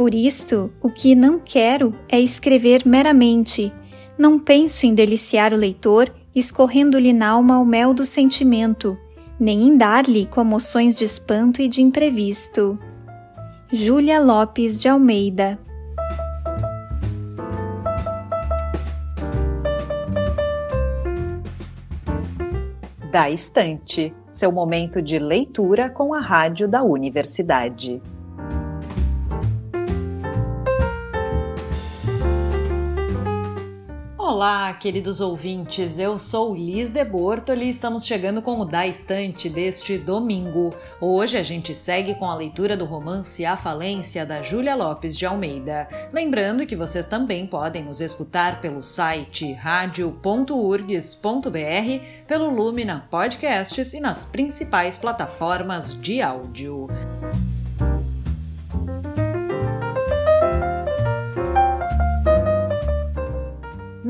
Por isto, o que não quero é escrever meramente. Não penso em deliciar o leitor, escorrendo-lhe na alma o mel do sentimento, nem em dar-lhe comoções de espanto e de imprevisto. Júlia Lopes de Almeida Da Estante, seu momento de leitura com a rádio da universidade. Olá, queridos ouvintes. Eu sou Liz de Bortoli e estamos chegando com o Da Estante deste domingo. Hoje a gente segue com a leitura do romance A Falência da Júlia Lopes de Almeida. Lembrando que vocês também podem nos escutar pelo site radio.urgs.br, pelo Lumina Podcasts e nas principais plataformas de áudio.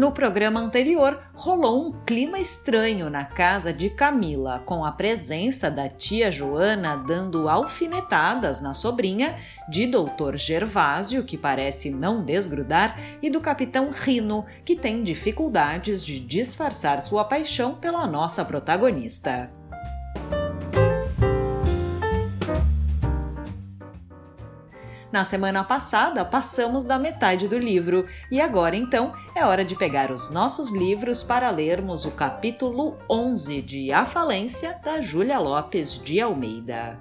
No programa anterior, rolou um clima estranho na casa de Camila, com a presença da tia Joana dando alfinetadas na sobrinha, de doutor Gervásio, que parece não desgrudar, e do capitão Rino, que tem dificuldades de disfarçar sua paixão pela nossa protagonista. Na semana passada, passamos da metade do livro e agora então é hora de pegar os nossos livros para lermos o capítulo 11 de A Falência da Júlia Lopes de Almeida.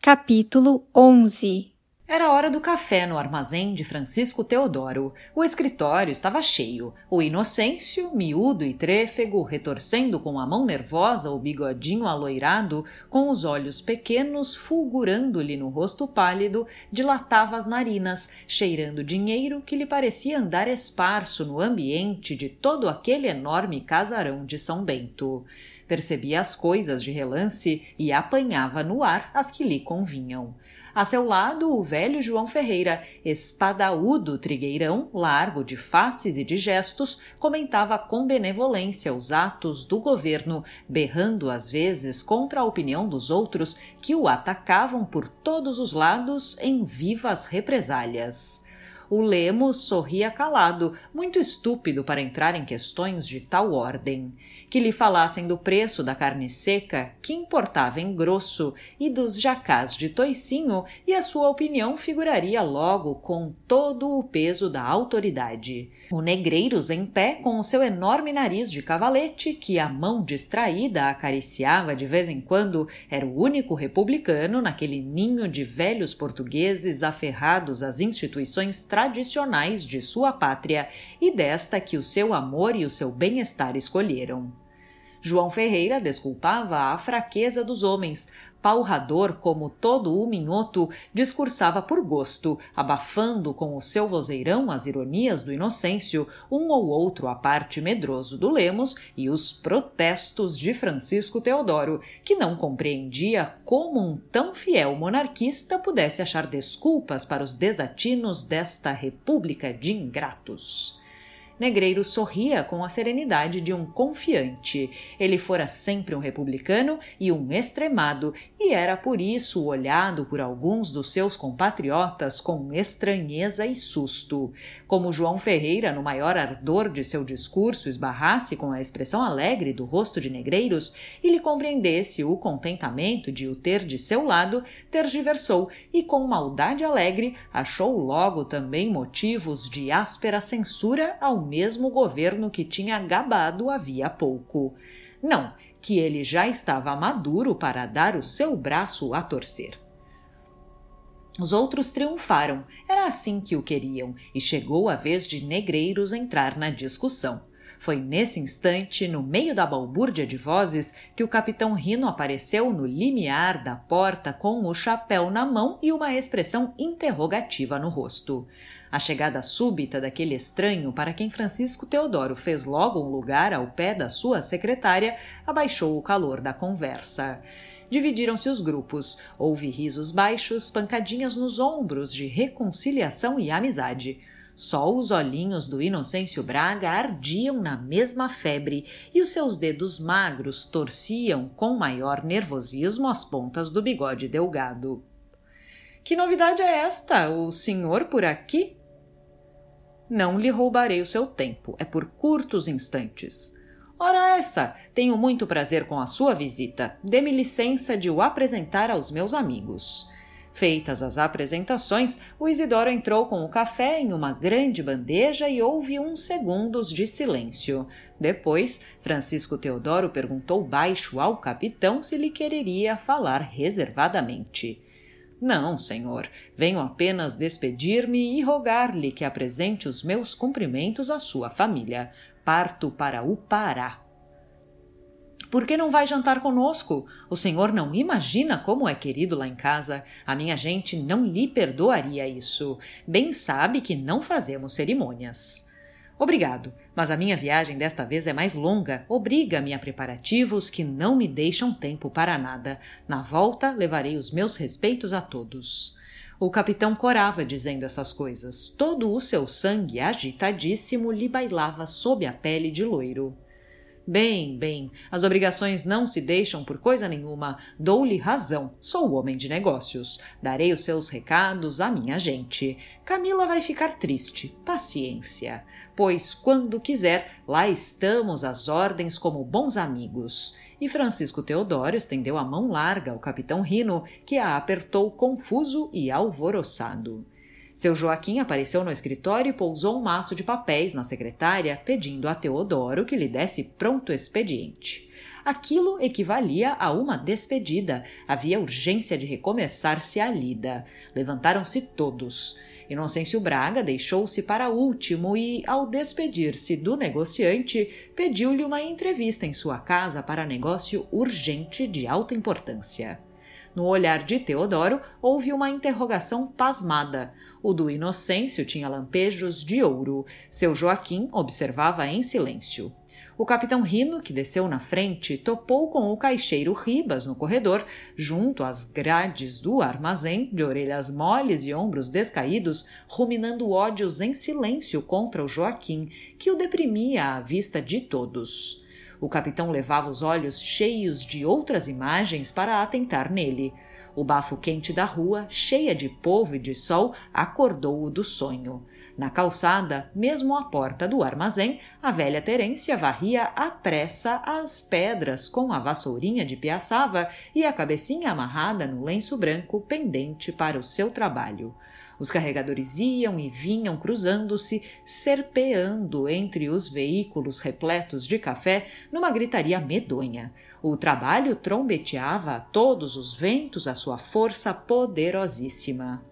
Capítulo 11 era hora do café no armazém de Francisco Teodoro. O escritório estava cheio. O Inocêncio, miúdo e trêfego, retorcendo com a mão nervosa o bigodinho aloirado, com os olhos pequenos fulgurando-lhe no rosto pálido, dilatava as narinas, cheirando dinheiro que lhe parecia andar esparso no ambiente de todo aquele enorme casarão de São Bento. Percebia as coisas de relance e apanhava no ar as que lhe convinham. A seu lado, o velho João Ferreira, espadaúdo trigueirão, largo de faces e de gestos, comentava com benevolência os atos do governo, berrando às vezes contra a opinião dos outros que o atacavam por todos os lados em vivas represálias. O Lemos sorria calado, muito estúpido para entrar em questões de tal ordem. Que lhe falassem do preço da carne seca, que importava em grosso, e dos jacás de toicinho, e a sua opinião figuraria logo com todo o peso da autoridade. O Negreiros em pé, com o seu enorme nariz de cavalete, que a mão distraída acariciava de vez em quando, era o único republicano naquele ninho de velhos portugueses aferrados às instituições tradicionais de sua pátria e desta que o seu amor e o seu bem-estar escolheram. João Ferreira desculpava a fraqueza dos homens, palrador como todo o minhoto, discursava por gosto, abafando com o seu vozeirão as ironias do Inocêncio, um ou outro à parte medroso do Lemos e os protestos de Francisco Teodoro, que não compreendia como um tão fiel monarquista pudesse achar desculpas para os desatinos desta república de ingratos. Negreiro sorria com a serenidade de um confiante. Ele fora sempre um republicano e um extremado, e era por isso olhado por alguns dos seus compatriotas com estranheza e susto. Como João Ferreira, no maior ardor de seu discurso, esbarrasse com a expressão alegre do rosto de Negreiros e lhe compreendesse o contentamento de o ter de seu lado, tergiversou e, com maldade alegre, achou logo também motivos de áspera censura ao mesmo governo que tinha gabado havia pouco. Não, que ele já estava maduro para dar o seu braço a torcer. Os outros triunfaram, era assim que o queriam, e chegou a vez de negreiros entrar na discussão. Foi nesse instante, no meio da balbúrdia de vozes, que o capitão Rino apareceu no limiar da porta com o chapéu na mão e uma expressão interrogativa no rosto. A chegada súbita daquele estranho, para quem Francisco Teodoro fez logo um lugar ao pé da sua secretária, abaixou o calor da conversa. Dividiram-se os grupos. Houve risos baixos, pancadinhas nos ombros de reconciliação e amizade. Só os olhinhos do Inocêncio Braga ardiam na mesma febre e os seus dedos magros torciam com maior nervosismo as pontas do bigode delgado. Que novidade é esta? O senhor por aqui? Não lhe roubarei o seu tempo, é por curtos instantes. Ora essa, tenho muito prazer com a sua visita. Dê-me licença de o apresentar aos meus amigos. Feitas as apresentações, o Isidoro entrou com o café em uma grande bandeja e houve uns segundos de silêncio. Depois, Francisco Teodoro perguntou baixo ao capitão se lhe quereria falar reservadamente. Não, senhor. Venho apenas despedir-me e rogar-lhe que apresente os meus cumprimentos à sua família. Parto para o Pará. Por que não vai jantar conosco? O senhor não imagina como é querido lá em casa. A minha gente não lhe perdoaria isso. Bem sabe que não fazemos cerimônias. Obrigado, mas a minha viagem desta vez é mais longa, obriga-me a preparativos que não me deixam tempo para nada. Na volta, levarei os meus respeitos a todos. O capitão corava dizendo essas coisas. Todo o seu sangue agitadíssimo lhe bailava sob a pele de loiro. Bem, bem, as obrigações não se deixam por coisa nenhuma. Dou-lhe razão. Sou homem de negócios. Darei os seus recados à minha gente. Camila vai ficar triste. Paciência. Pois, quando quiser, lá estamos às ordens como bons amigos. E Francisco Teodoro estendeu a mão larga ao capitão Rino, que a apertou confuso e alvoroçado. Seu Joaquim apareceu no escritório e pousou um maço de papéis na secretária, pedindo a Teodoro que lhe desse pronto expediente. Aquilo equivalia a uma despedida. Havia urgência de recomeçar-se a lida. Levantaram-se todos. Inocêncio Braga deixou-se para último e, ao despedir-se do negociante, pediu-lhe uma entrevista em sua casa para negócio urgente de alta importância. No olhar de Teodoro houve uma interrogação pasmada. O do Inocêncio tinha lampejos de ouro. Seu Joaquim observava em silêncio. O capitão Rino, que desceu na frente, topou com o caixeiro Ribas no corredor, junto às grades do armazém, de orelhas moles e ombros descaídos, ruminando ódios em silêncio contra o Joaquim, que o deprimia à vista de todos. O capitão levava os olhos cheios de outras imagens para atentar nele. O bafo quente da rua, cheia de povo e de sol, acordou-o do sonho. Na calçada, mesmo à porta do armazém, a velha Terência varria à pressa as pedras com a vassourinha de piaçava e a cabecinha amarrada no lenço branco pendente para o seu trabalho. Os carregadores iam e vinham cruzando-se, serpeando entre os veículos repletos de café numa gritaria medonha. O trabalho trombeteava a todos os ventos a sua força poderosíssima.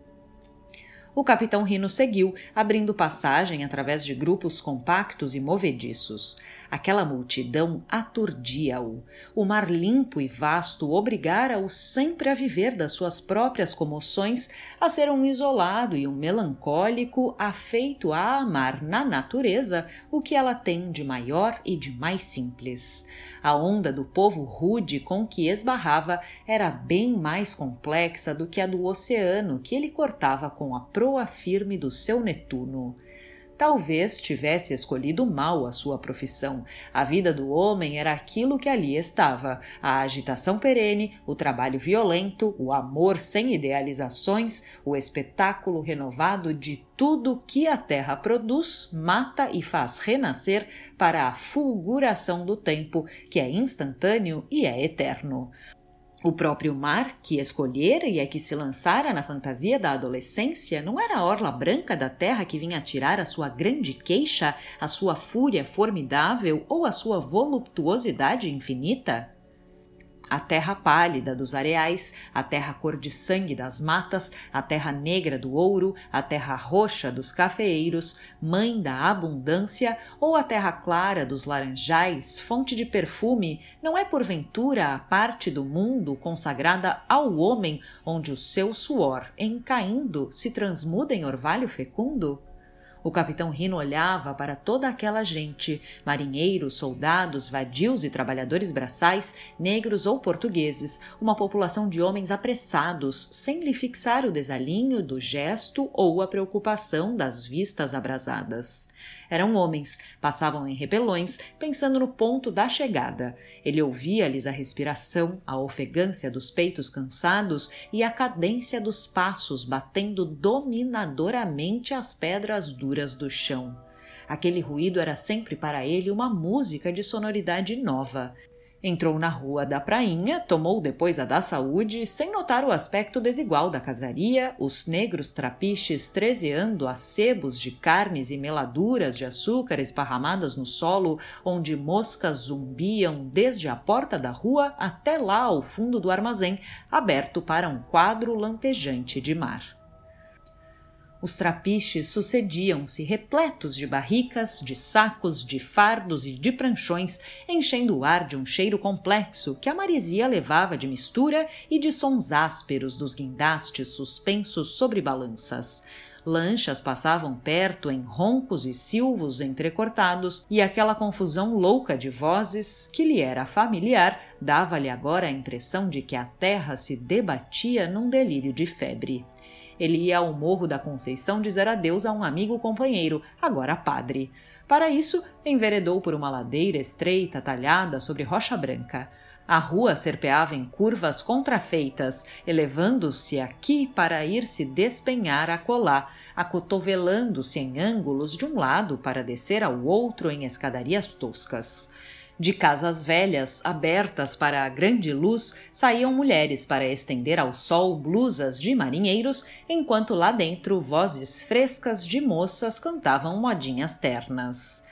O capitão Rino seguiu, abrindo passagem através de grupos compactos e movediços. Aquela multidão aturdia-o. O mar limpo e vasto obrigara-o sempre a viver das suas próprias comoções, a ser um isolado e um melancólico afeito a amar na natureza o que ela tem de maior e de mais simples. A onda do povo rude com que esbarrava era bem mais complexa do que a do oceano que ele cortava com a proa firme do seu Netuno. Talvez tivesse escolhido mal a sua profissão. A vida do homem era aquilo que ali estava: a agitação perene, o trabalho violento, o amor sem idealizações, o espetáculo renovado de tudo que a terra produz, mata e faz renascer para a fulguração do tempo, que é instantâneo e é eterno. O próprio mar, que escolhera e é que se lançara na fantasia da adolescência, não era a orla branca da terra que vinha tirar a sua grande queixa, a sua fúria formidável ou a sua voluptuosidade infinita? A terra pálida dos areais, a terra cor de sangue das matas, a terra negra do ouro, a terra roxa dos cafeeiros, mãe da abundância, ou a terra clara dos laranjais, fonte de perfume, não é porventura a parte do mundo consagrada ao homem, onde o seu suor, em caindo, se transmuda em orvalho fecundo? O capitão Rino olhava para toda aquela gente, marinheiros, soldados, vadios e trabalhadores braçais, negros ou portugueses, uma população de homens apressados, sem lhe fixar o desalinho do gesto ou a preocupação das vistas abrasadas. Eram homens, passavam em repelões, pensando no ponto da chegada. Ele ouvia-lhes a respiração, a ofegância dos peitos cansados e a cadência dos passos batendo dominadoramente as pedras duras do chão. Aquele ruído era sempre para ele uma música de sonoridade nova. Entrou na rua da Prainha, tomou depois a da Saúde, sem notar o aspecto desigual da casaria, os negros trapiches trezeando a sebos de carnes e meladuras de açúcar esparramadas no solo, onde moscas zumbiam desde a porta da rua até lá ao fundo do armazém, aberto para um quadro lampejante de mar. Os trapiches sucediam-se repletos de barricas, de sacos, de fardos e de pranchões, enchendo o ar de um cheiro complexo que a marisia levava de mistura e de sons ásperos dos guindastes suspensos sobre balanças. Lanchas passavam perto em roncos e silvos entrecortados, e aquela confusão louca de vozes, que lhe era familiar, dava-lhe agora a impressão de que a terra se debatia num delírio de febre. Ele ia ao Morro da Conceição dizer adeus a um amigo companheiro, agora padre. Para isso, enveredou por uma ladeira estreita talhada sobre rocha branca. A rua serpeava em curvas contrafeitas, elevando-se aqui para ir se despenhar acolá, acotovelando-se em ângulos de um lado para descer ao outro em escadarias toscas. De casas velhas, abertas para a grande luz, saíam mulheres para estender ao sol blusas de marinheiros, enquanto lá dentro vozes frescas de moças cantavam modinhas ternas.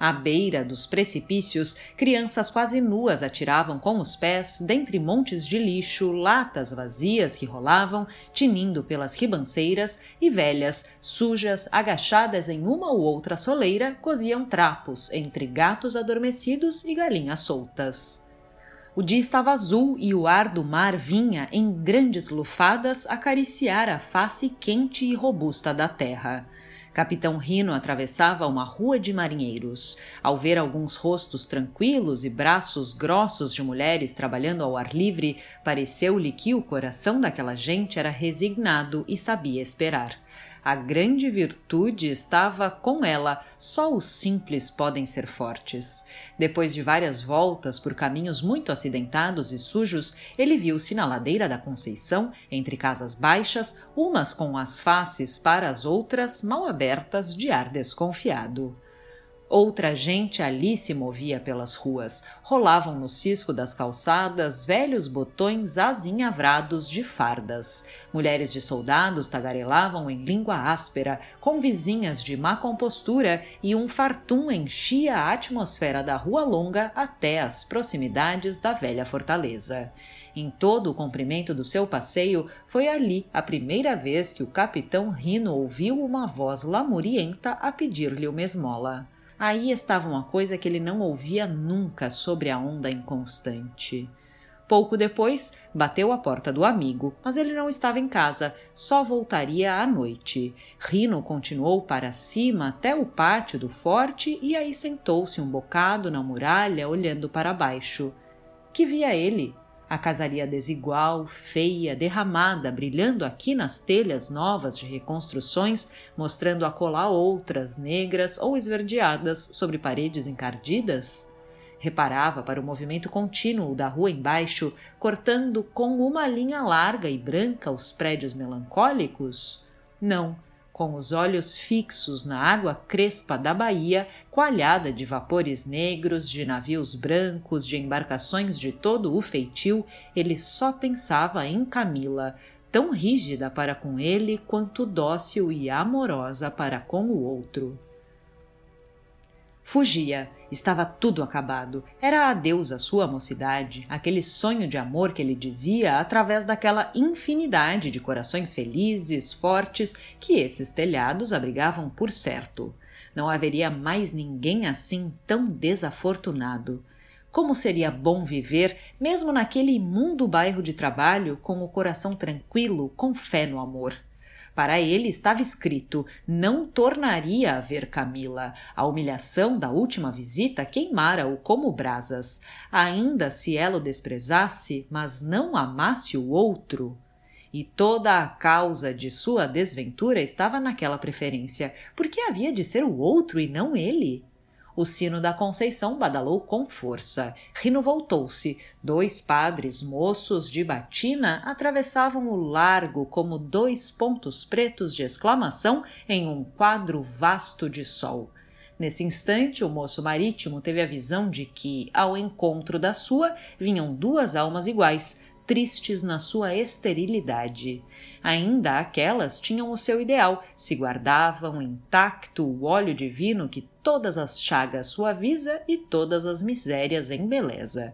À beira dos precipícios, crianças quase nuas atiravam com os pés, dentre montes de lixo, latas vazias que rolavam, tinindo pelas ribanceiras, e velhas, sujas, agachadas em uma ou outra soleira, coziam trapos entre gatos adormecidos e galinhas soltas. O dia estava azul e o ar do mar vinha, em grandes lufadas, acariciar a face quente e robusta da terra. Capitão Rino atravessava uma rua de marinheiros. Ao ver alguns rostos tranquilos e braços grossos de mulheres trabalhando ao ar livre, pareceu-lhe que o coração daquela gente era resignado e sabia esperar. A grande virtude estava com ela, só os simples podem ser fortes. Depois de várias voltas por caminhos muito acidentados e sujos, ele viu-se na ladeira da Conceição, entre casas baixas, umas com as faces para as outras mal abertas de ar desconfiado. Outra gente ali se movia pelas ruas. Rolavam no cisco das calçadas velhos botões azinhavrados de fardas. Mulheres de soldados tagarelavam em língua áspera, com vizinhas de má compostura, e um fartum enchia a atmosfera da rua longa até as proximidades da velha fortaleza. Em todo o comprimento do seu passeio, foi ali a primeira vez que o capitão Rino ouviu uma voz lamurienta a pedir-lhe uma esmola. Aí estava uma coisa que ele não ouvia nunca sobre a onda inconstante. Pouco depois, bateu à porta do amigo, mas ele não estava em casa, só voltaria à noite. Rino continuou para cima até o pátio do forte e aí sentou-se um bocado na muralha, olhando para baixo. Que via ele? A casaria desigual, feia, derramada, brilhando aqui nas telhas novas de reconstruções, mostrando acolá outras, negras ou esverdeadas, sobre paredes encardidas? Reparava para o movimento contínuo da rua embaixo, cortando com uma linha larga e branca os prédios melancólicos? Não, com os olhos fixos na água crespa da baía, coalhada de vapores negros, de navios brancos, de embarcações de todo o feitio, ele só pensava em Camila, tão rígida para com ele quanto dócil e amorosa para com o outro. Fugia. Estava tudo acabado. Era adeus à sua mocidade, aquele sonho de amor que ele dizia através daquela infinidade de corações felizes, fortes, que esses telhados abrigavam por certo. Não haveria mais ninguém assim tão desafortunado. Como seria bom viver, mesmo naquele imundo bairro de trabalho, com o coração tranquilo, com fé no amor. Para ele estava escrito: não tornaria a ver Camila. A humilhação da última visita queimara-o como brasas. Ainda se ela o desprezasse, mas não amasse o outro. E toda a causa de sua desventura estava naquela preferência, porque havia de ser o outro e não ele. O sino da Conceição badalou com força. Rino voltou-se. Dois padres moços de batina atravessavam o largo como dois pontos pretos de exclamação em um quadro vasto de sol. Nesse instante, o moço marítimo teve a visão de que, ao encontro da sua, vinham duas almas iguais, tristes na sua esterilidade. Ainda aquelas tinham o seu ideal, se guardavam intacto o óleo divino que todas as chagas suaviza e todas as misérias embeleza.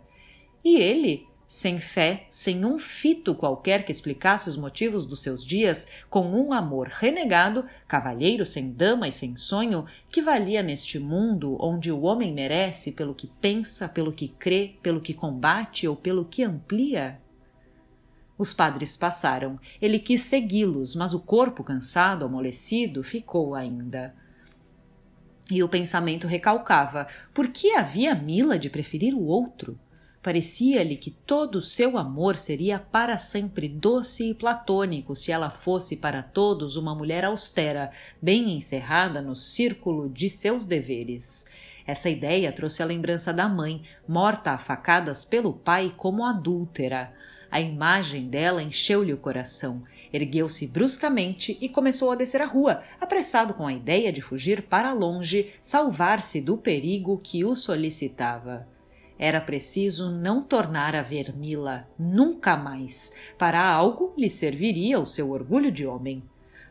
E ele, sem fé, sem um fito qualquer que explicasse os motivos dos seus dias, com um amor renegado, cavalheiro sem dama e sem sonho, que valia neste mundo onde o homem merece pelo que pensa, pelo que crê, pelo que combate ou pelo que amplia? Os padres passaram. Ele quis segui-los, mas o corpo cansado, amolecido, ficou ainda. E o pensamento recalcava: por que havia Mila de preferir o outro? Parecia-lhe que todo o seu amor seria para sempre doce e platônico se ela fosse para todos uma mulher austera, bem encerrada no círculo de seus deveres. Essa ideia trouxe a lembrança da mãe, morta a facadas pelo pai como adúltera. A imagem dela encheu-lhe o coração. Ergueu-se bruscamente e começou a descer a rua, apressado com a ideia de fugir para longe, salvar-se do perigo que o solicitava. Era preciso não tornar a ver Mila, nunca mais. Para algo lhe serviria o seu orgulho de homem.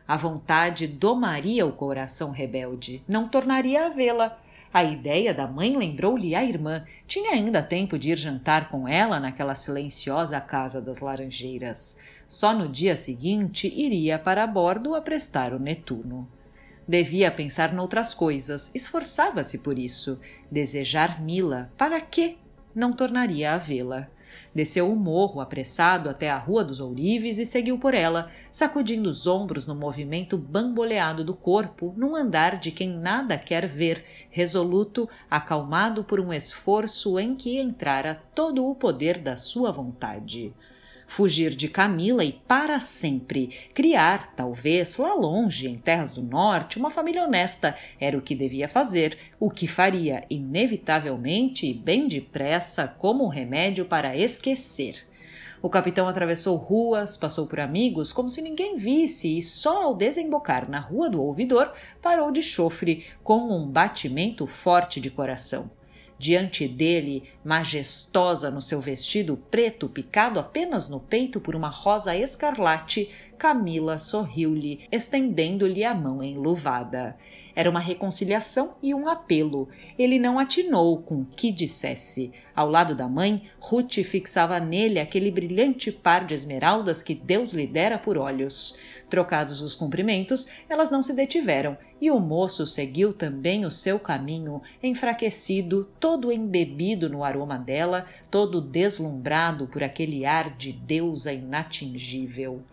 A vontade domaria o coração rebelde, não tornaria a vê-la. A ideia da mãe lembrou-lhe a irmã. Tinha ainda tempo de ir jantar com ela naquela silenciosa casa das Laranjeiras. Só no dia seguinte iria para bordo a prestar o Netuno. Devia pensar noutras coisas, esforçava-se por isso. Desejar Mila, para quê? Não tornaria a vê-la. Desceu o morro apressado até a Rua dos Ourives e seguiu por ela, sacudindo os ombros no movimento bamboleado do corpo, num andar de quem nada quer ver, resoluto, acalmado por um esforço em que entrara todo o poder da sua vontade fugir de Camila e para sempre criar, talvez lá longe, em terras do norte, uma família honesta era o que devia fazer, o que faria inevitavelmente e bem depressa como remédio para esquecer. O capitão atravessou ruas, passou por amigos como se ninguém visse e só ao desembocar na rua do ouvidor parou de chofre com um batimento forte de coração. Diante dele, majestosa no seu vestido preto picado apenas no peito por uma rosa escarlate, Camila sorriu-lhe, estendendo-lhe a mão enluvada. Era uma reconciliação e um apelo. Ele não atinou com que dissesse. Ao lado da mãe, Ruth fixava nele aquele brilhante par de esmeraldas que Deus lhe dera por olhos. Trocados os cumprimentos, elas não se detiveram, e o moço seguiu também o seu caminho, enfraquecido, todo embebido no aroma dela, todo deslumbrado por aquele ar de deusa inatingível.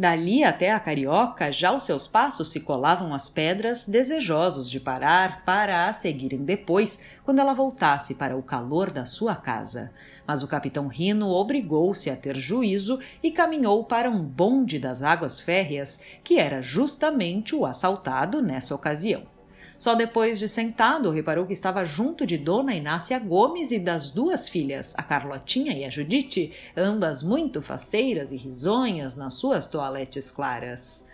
Dali até a carioca, já os seus passos se colavam às pedras, desejosos de parar para a seguirem depois, quando ela voltasse para o calor da sua casa. Mas o capitão Rino obrigou-se a ter juízo e caminhou para um bonde das águas férreas, que era justamente o assaltado nessa ocasião. Só depois de sentado reparou que estava junto de Dona Inácia Gomes e das duas filhas, a Carlotinha e a Judite, ambas muito faceiras e risonhas nas suas toaletes claras.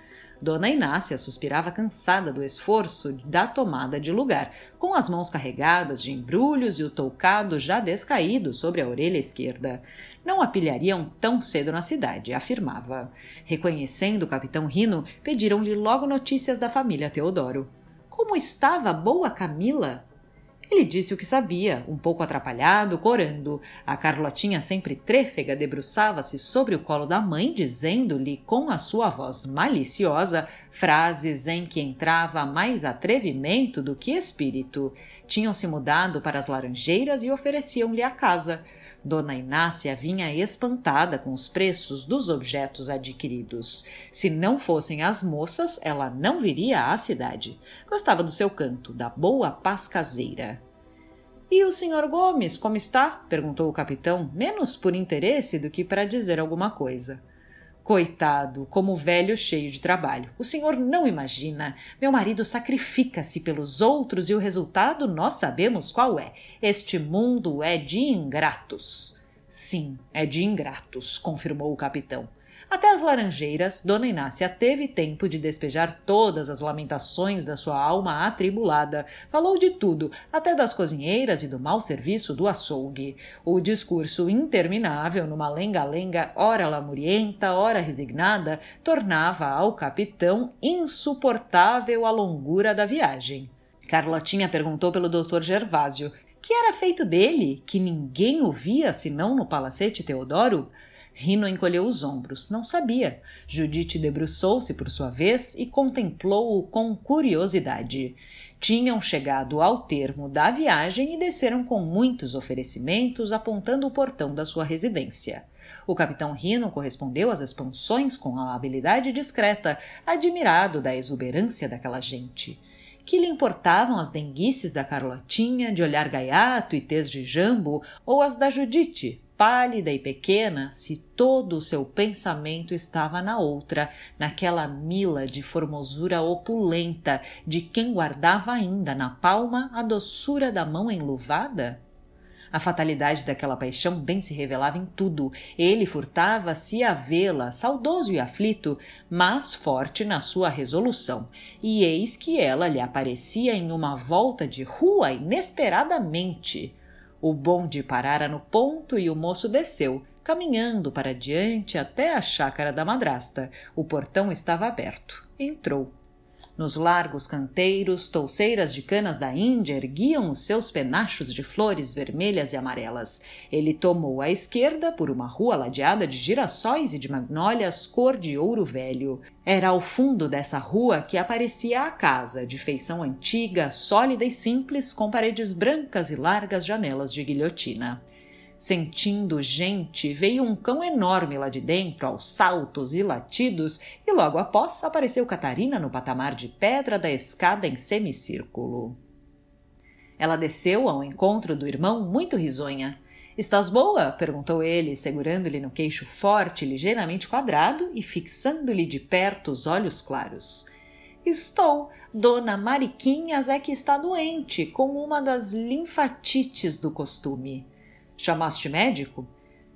Dona Inácia suspirava cansada do esforço da tomada de lugar, com as mãos carregadas de embrulhos e o toucado já descaído sobre a orelha esquerda. Não a pilhariam tão cedo na cidade, afirmava. Reconhecendo o capitão Rino, pediram-lhe logo notícias da família Teodoro. Como estava boa Camila? Ele disse o que sabia, um pouco atrapalhado, corando. A Carlotinha, sempre trêfega, debruçava-se sobre o colo da mãe, dizendo-lhe com a sua voz maliciosa frases em que entrava mais atrevimento do que espírito. Tinham se mudado para as Laranjeiras e ofereciam-lhe a casa. Dona Inácia vinha espantada com os preços dos objetos adquiridos. Se não fossem as moças, ela não viria à cidade. Gostava do seu canto, da boa paz caseira. E o senhor Gomes, como está? perguntou o capitão, menos por interesse do que para dizer alguma coisa. Coitado, como velho cheio de trabalho. O senhor não imagina. Meu marido sacrifica-se pelos outros e o resultado nós sabemos qual é. Este mundo é de ingratos. Sim, é de ingratos, confirmou o capitão. Até as laranjeiras, Dona Inácia teve tempo de despejar todas as lamentações da sua alma atribulada. Falou de tudo, até das cozinheiras e do mau serviço do açougue. O discurso interminável, numa lenga-lenga, ora lamurienta, ora resignada, tornava ao capitão insuportável a longura da viagem. Carlotinha perguntou pelo doutor Gervásio, que era feito dele, que ninguém o via senão no Palacete Teodoro? Rino encolheu os ombros. Não sabia. Judite debruçou-se por sua vez e contemplou-o com curiosidade. Tinham chegado ao termo da viagem e desceram com muitos oferecimentos, apontando o portão da sua residência. O capitão Rino correspondeu às expansões com a habilidade discreta, admirado da exuberância daquela gente. Que lhe importavam as denguices da Carlotinha, de olhar gaiato e tez de jambo, ou as da Judite, pálida e pequena, se todo o seu pensamento estava na outra, naquela mila de formosura opulenta de quem guardava ainda na palma a doçura da mão enluvada? A fatalidade daquela paixão bem se revelava em tudo. Ele furtava-se a vê-la, saudoso e aflito, mas forte na sua resolução. E eis que ela lhe aparecia em uma volta de rua inesperadamente. O bonde parara no ponto e o moço desceu, caminhando para diante até a chácara da madrasta. O portão estava aberto. Entrou. Nos largos canteiros, touceiras de canas da Índia erguiam os seus penachos de flores vermelhas e amarelas. Ele tomou à esquerda por uma rua ladeada de girassóis e de magnólias cor de ouro velho. Era ao fundo dessa rua que aparecia a casa, de feição antiga, sólida e simples, com paredes brancas e largas janelas de guilhotina. Sentindo gente, veio um cão enorme lá de dentro, aos saltos e latidos, e logo após apareceu Catarina no patamar de pedra da escada em semicírculo. Ela desceu ao encontro do irmão muito risonha. Estás boa? perguntou ele, segurando-lhe no queixo forte, ligeiramente quadrado e fixando-lhe de perto os olhos claros. Estou. Dona Mariquinhas é que está doente, com uma das linfatites do costume. Chamaste médico?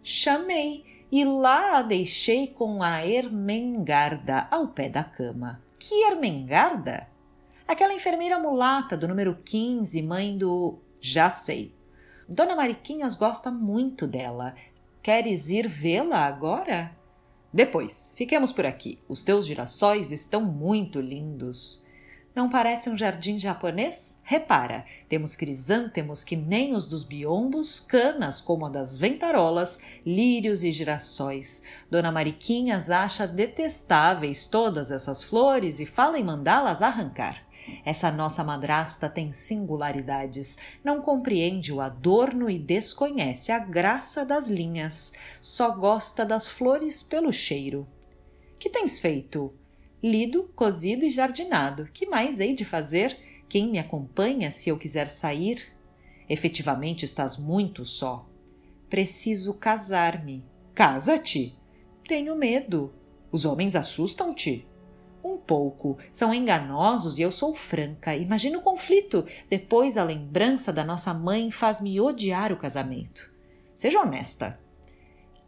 Chamei e lá a deixei com a Ermengarda ao pé da cama. Que Ermengarda? Aquela enfermeira mulata do número 15, mãe do. Já sei. Dona Mariquinhas gosta muito dela. Queres ir vê-la agora? Depois, fiquemos por aqui. Os teus girassóis estão muito lindos. Não parece um jardim japonês? Repara, temos crisântemos que nem os dos biombos, canas como a das ventarolas, lírios e girassóis. Dona Mariquinhas acha detestáveis todas essas flores e fala em mandá-las arrancar. Essa nossa madrasta tem singularidades, não compreende o adorno e desconhece a graça das linhas, só gosta das flores pelo cheiro. Que tens feito? Lido, cozido e jardinado. Que mais hei de fazer? Quem me acompanha se eu quiser sair? Efetivamente estás muito só. Preciso casar-me. Casa-te. Tenho medo. Os homens assustam-te? Um pouco. São enganosos e eu sou franca. Imagina o conflito. Depois a lembrança da nossa mãe faz-me odiar o casamento. Seja honesta.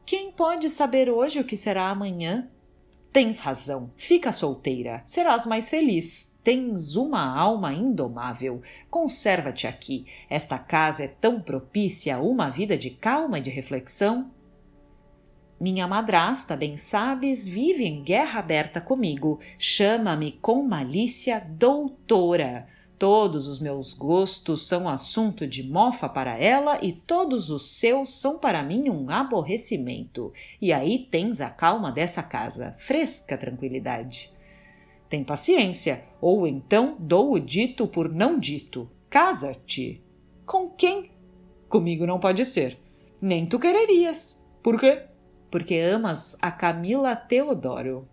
Quem pode saber hoje o que será amanhã? Tens razão, fica solteira, serás mais feliz. Tens uma alma indomável. Conserva-te aqui. Esta casa é tão propícia a uma vida de calma e de reflexão. Minha madrasta, bem sabes, vive em guerra aberta comigo. Chama-me com malícia doutora. Todos os meus gostos são assunto de mofa para ela e todos os seus são para mim um aborrecimento. E aí tens a calma dessa casa, fresca tranquilidade. Tem paciência, ou então dou o dito por não dito. Casa-te. Com quem? Comigo não pode ser. Nem tu quererias. Por quê? Porque amas a Camila Teodoro.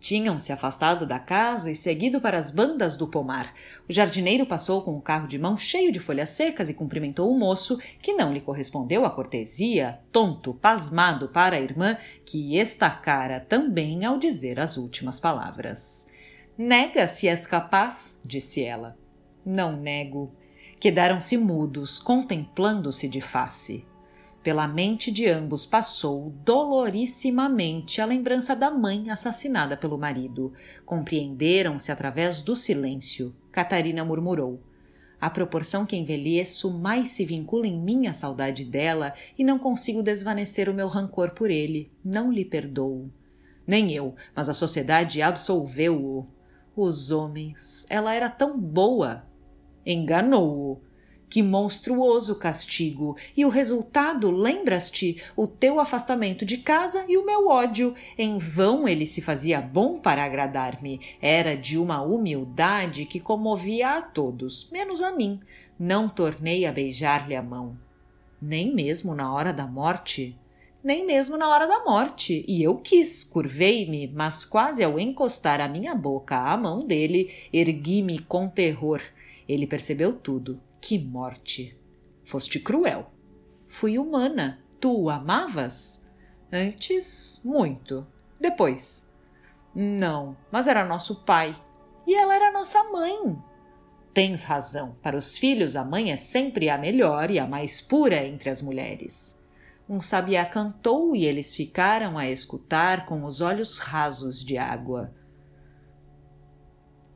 Tinham se afastado da casa e seguido para as bandas do pomar. O jardineiro passou com o carro de mão cheio de folhas secas e cumprimentou o moço, que não lhe correspondeu a cortesia, tonto, pasmado para a irmã, que estacara também ao dizer as últimas palavras. Nega se és capaz, disse ela. Não nego. Quedaram-se mudos, contemplando-se de face. Pela mente de ambos passou dolorissimamente a lembrança da mãe assassinada pelo marido. Compreenderam-se através do silêncio. Catarina murmurou: À proporção que envelheço, mais se vincula em mim a saudade dela e não consigo desvanecer o meu rancor por ele. Não lhe perdoo. Nem eu, mas a sociedade absolveu-o. Os homens. Ela era tão boa. Enganou-o que monstruoso castigo! E o resultado, lembras-te? O teu afastamento de casa e o meu ódio. Em vão ele se fazia bom para agradar-me. Era de uma humildade que comovia a todos, menos a mim. Não tornei a beijar-lhe a mão. Nem mesmo na hora da morte. Nem mesmo na hora da morte. E eu quis, curvei-me, mas quase ao encostar a minha boca à mão dele, ergui-me com terror. Ele percebeu tudo que morte! Foste cruel. Fui humana. Tu amavas? Antes, muito. Depois. Não, mas era nosso pai. E ela era nossa mãe. Tens razão. Para os filhos, a mãe é sempre a melhor e a mais pura entre as mulheres. Um sabiá cantou e eles ficaram a escutar com os olhos rasos de água.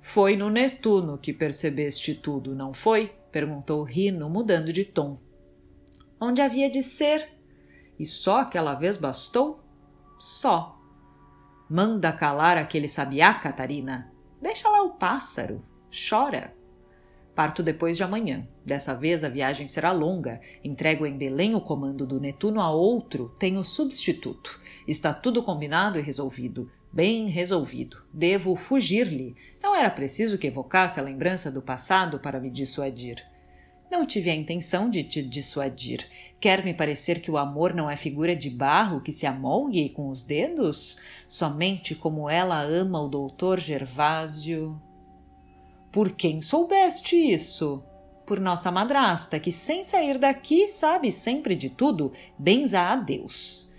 Foi no Netuno que percebeste tudo, não foi? Perguntou Rino, mudando de tom. Onde havia de ser? E só aquela vez bastou? Só. Manda calar aquele sabiá, Catarina. Deixa lá o pássaro. Chora. Parto depois de amanhã. Dessa vez a viagem será longa. Entrego em Belém o comando do Netuno a outro, tenho substituto. Está tudo combinado e resolvido. Bem resolvido. Devo fugir-lhe. Não era preciso que evocasse a lembrança do passado para me dissuadir. Não tive a intenção de te dissuadir. Quer me parecer que o amor não é figura de barro que se amolgue com os dedos? Somente como ela ama o doutor Gervásio. Por quem soubeste isso? Por nossa madrasta, que sem sair daqui sabe sempre de tudo, benza a Deus.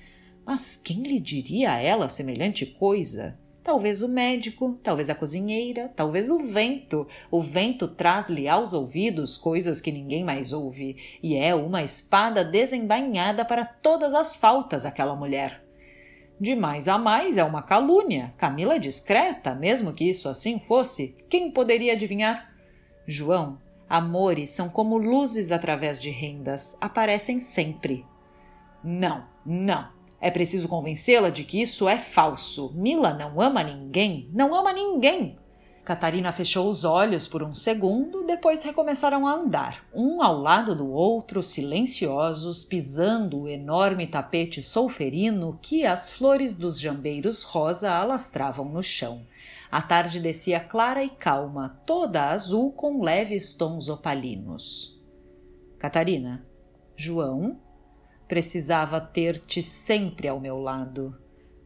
Mas quem lhe diria a ela semelhante coisa? Talvez o médico, talvez a cozinheira, talvez o vento. O vento traz-lhe aos ouvidos coisas que ninguém mais ouve, e é uma espada desembainhada para todas as faltas aquela mulher. De mais a mais é uma calúnia. Camila é discreta, mesmo que isso assim fosse. Quem poderia adivinhar? João, amores são como luzes através de rendas, aparecem sempre. Não, não, é preciso convencê-la de que isso é falso. Mila não ama ninguém, não ama ninguém. Catarina fechou os olhos por um segundo, depois recomeçaram a andar, um ao lado do outro, silenciosos, pisando o enorme tapete solferino que as flores dos jambeiros rosa alastravam no chão. A tarde descia clara e calma, toda azul com leves tons opalinos. Catarina, João, Precisava ter-te sempre ao meu lado.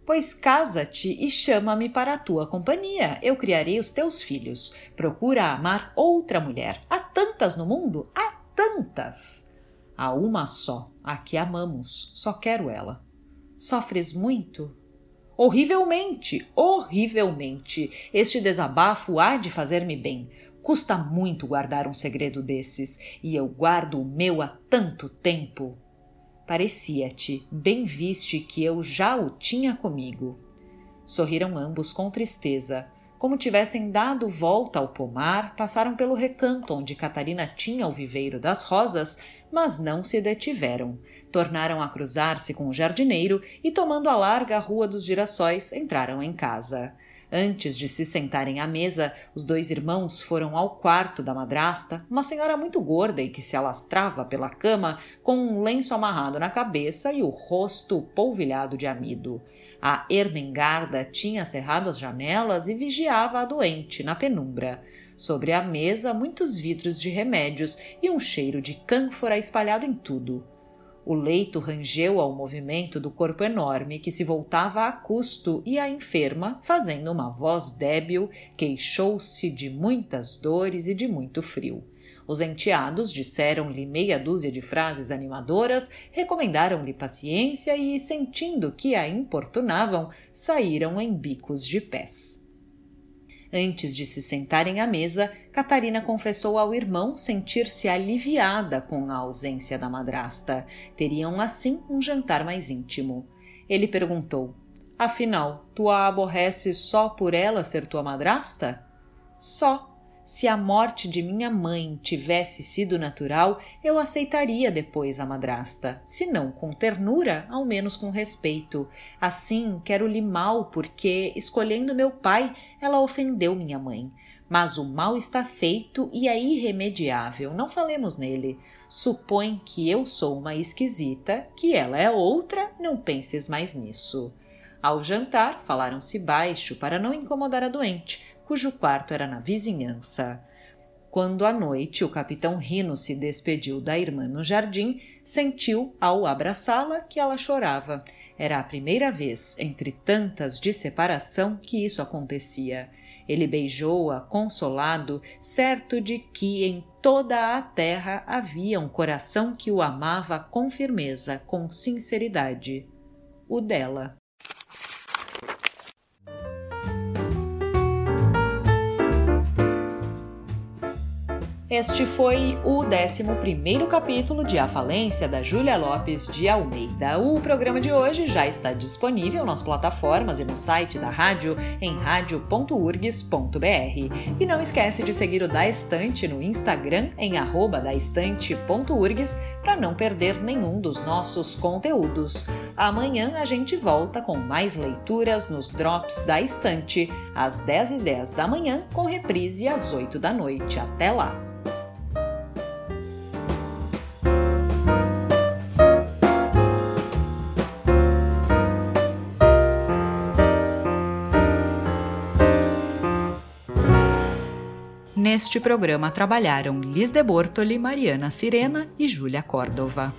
Pois casa-te e chama-me para a tua companhia. Eu criarei os teus filhos. Procura amar outra mulher. Há tantas no mundo? Há tantas! Há uma só, a que amamos. Só quero ela. Sofres muito? Horrivelmente, horrivelmente. Este desabafo há de fazer-me bem. Custa muito guardar um segredo desses, e eu guardo o meu há tanto tempo. Parecia-te, bem viste que eu já o tinha comigo. Sorriram ambos com tristeza. Como tivessem dado volta ao pomar, passaram pelo recanto onde Catarina tinha o viveiro das rosas, mas não se detiveram. Tornaram a cruzar-se com o jardineiro e, tomando a larga rua dos girassóis, entraram em casa. Antes de se sentarem à mesa, os dois irmãos foram ao quarto da madrasta, uma senhora muito gorda e que se alastrava pela cama com um lenço amarrado na cabeça e o rosto polvilhado de amido. A Ermengarda tinha cerrado as janelas e vigiava a doente na penumbra. Sobre a mesa, muitos vidros de remédios e um cheiro de cânfora espalhado em tudo. O leito rangeu ao movimento do corpo enorme que se voltava a custo e a enferma, fazendo uma voz débil, queixou-se de muitas dores e de muito frio. Os enteados disseram-lhe meia dúzia de frases animadoras, recomendaram-lhe paciência e, sentindo que a importunavam, saíram em bicos de pés. Antes de se sentarem à mesa, Catarina confessou ao irmão sentir-se aliviada com a ausência da madrasta. Teriam assim um jantar mais íntimo. Ele perguntou: Afinal, tu a aborreces só por ela ser tua madrasta? Só, se a morte de minha mãe tivesse sido natural, eu aceitaria depois a madrasta, se não com ternura, ao menos com respeito. Assim, quero-lhe mal, porque, escolhendo meu pai, ela ofendeu minha mãe. Mas o mal está feito e é irremediável, não falemos nele. Supõe que eu sou uma esquisita, que ela é outra, não penses mais nisso. Ao jantar, falaram-se baixo para não incomodar a doente, cujo quarto era na vizinhança. Quando à noite o capitão Rino se despediu da irmã no jardim, sentiu, ao abraçá-la, que ela chorava. Era a primeira vez, entre tantas de separação, que isso acontecia. Ele beijou-a, consolado, certo de que em toda a terra havia um coração que o amava com firmeza, com sinceridade. O dela. Este foi o 11 capítulo de A Falência da Júlia Lopes de Almeida. O programa de hoje já está disponível nas plataformas e no site da rádio em radio.urgs.br. E não esquece de seguir o Da Estante no Instagram em daestante.urgs para não perder nenhum dos nossos conteúdos. Amanhã a gente volta com mais leituras nos Drops da Estante, às 10h10 da manhã, com reprise às 8 da noite. Até lá! Neste programa trabalharam Liz de Bortoli, Mariana Sirena e Júlia Córdova.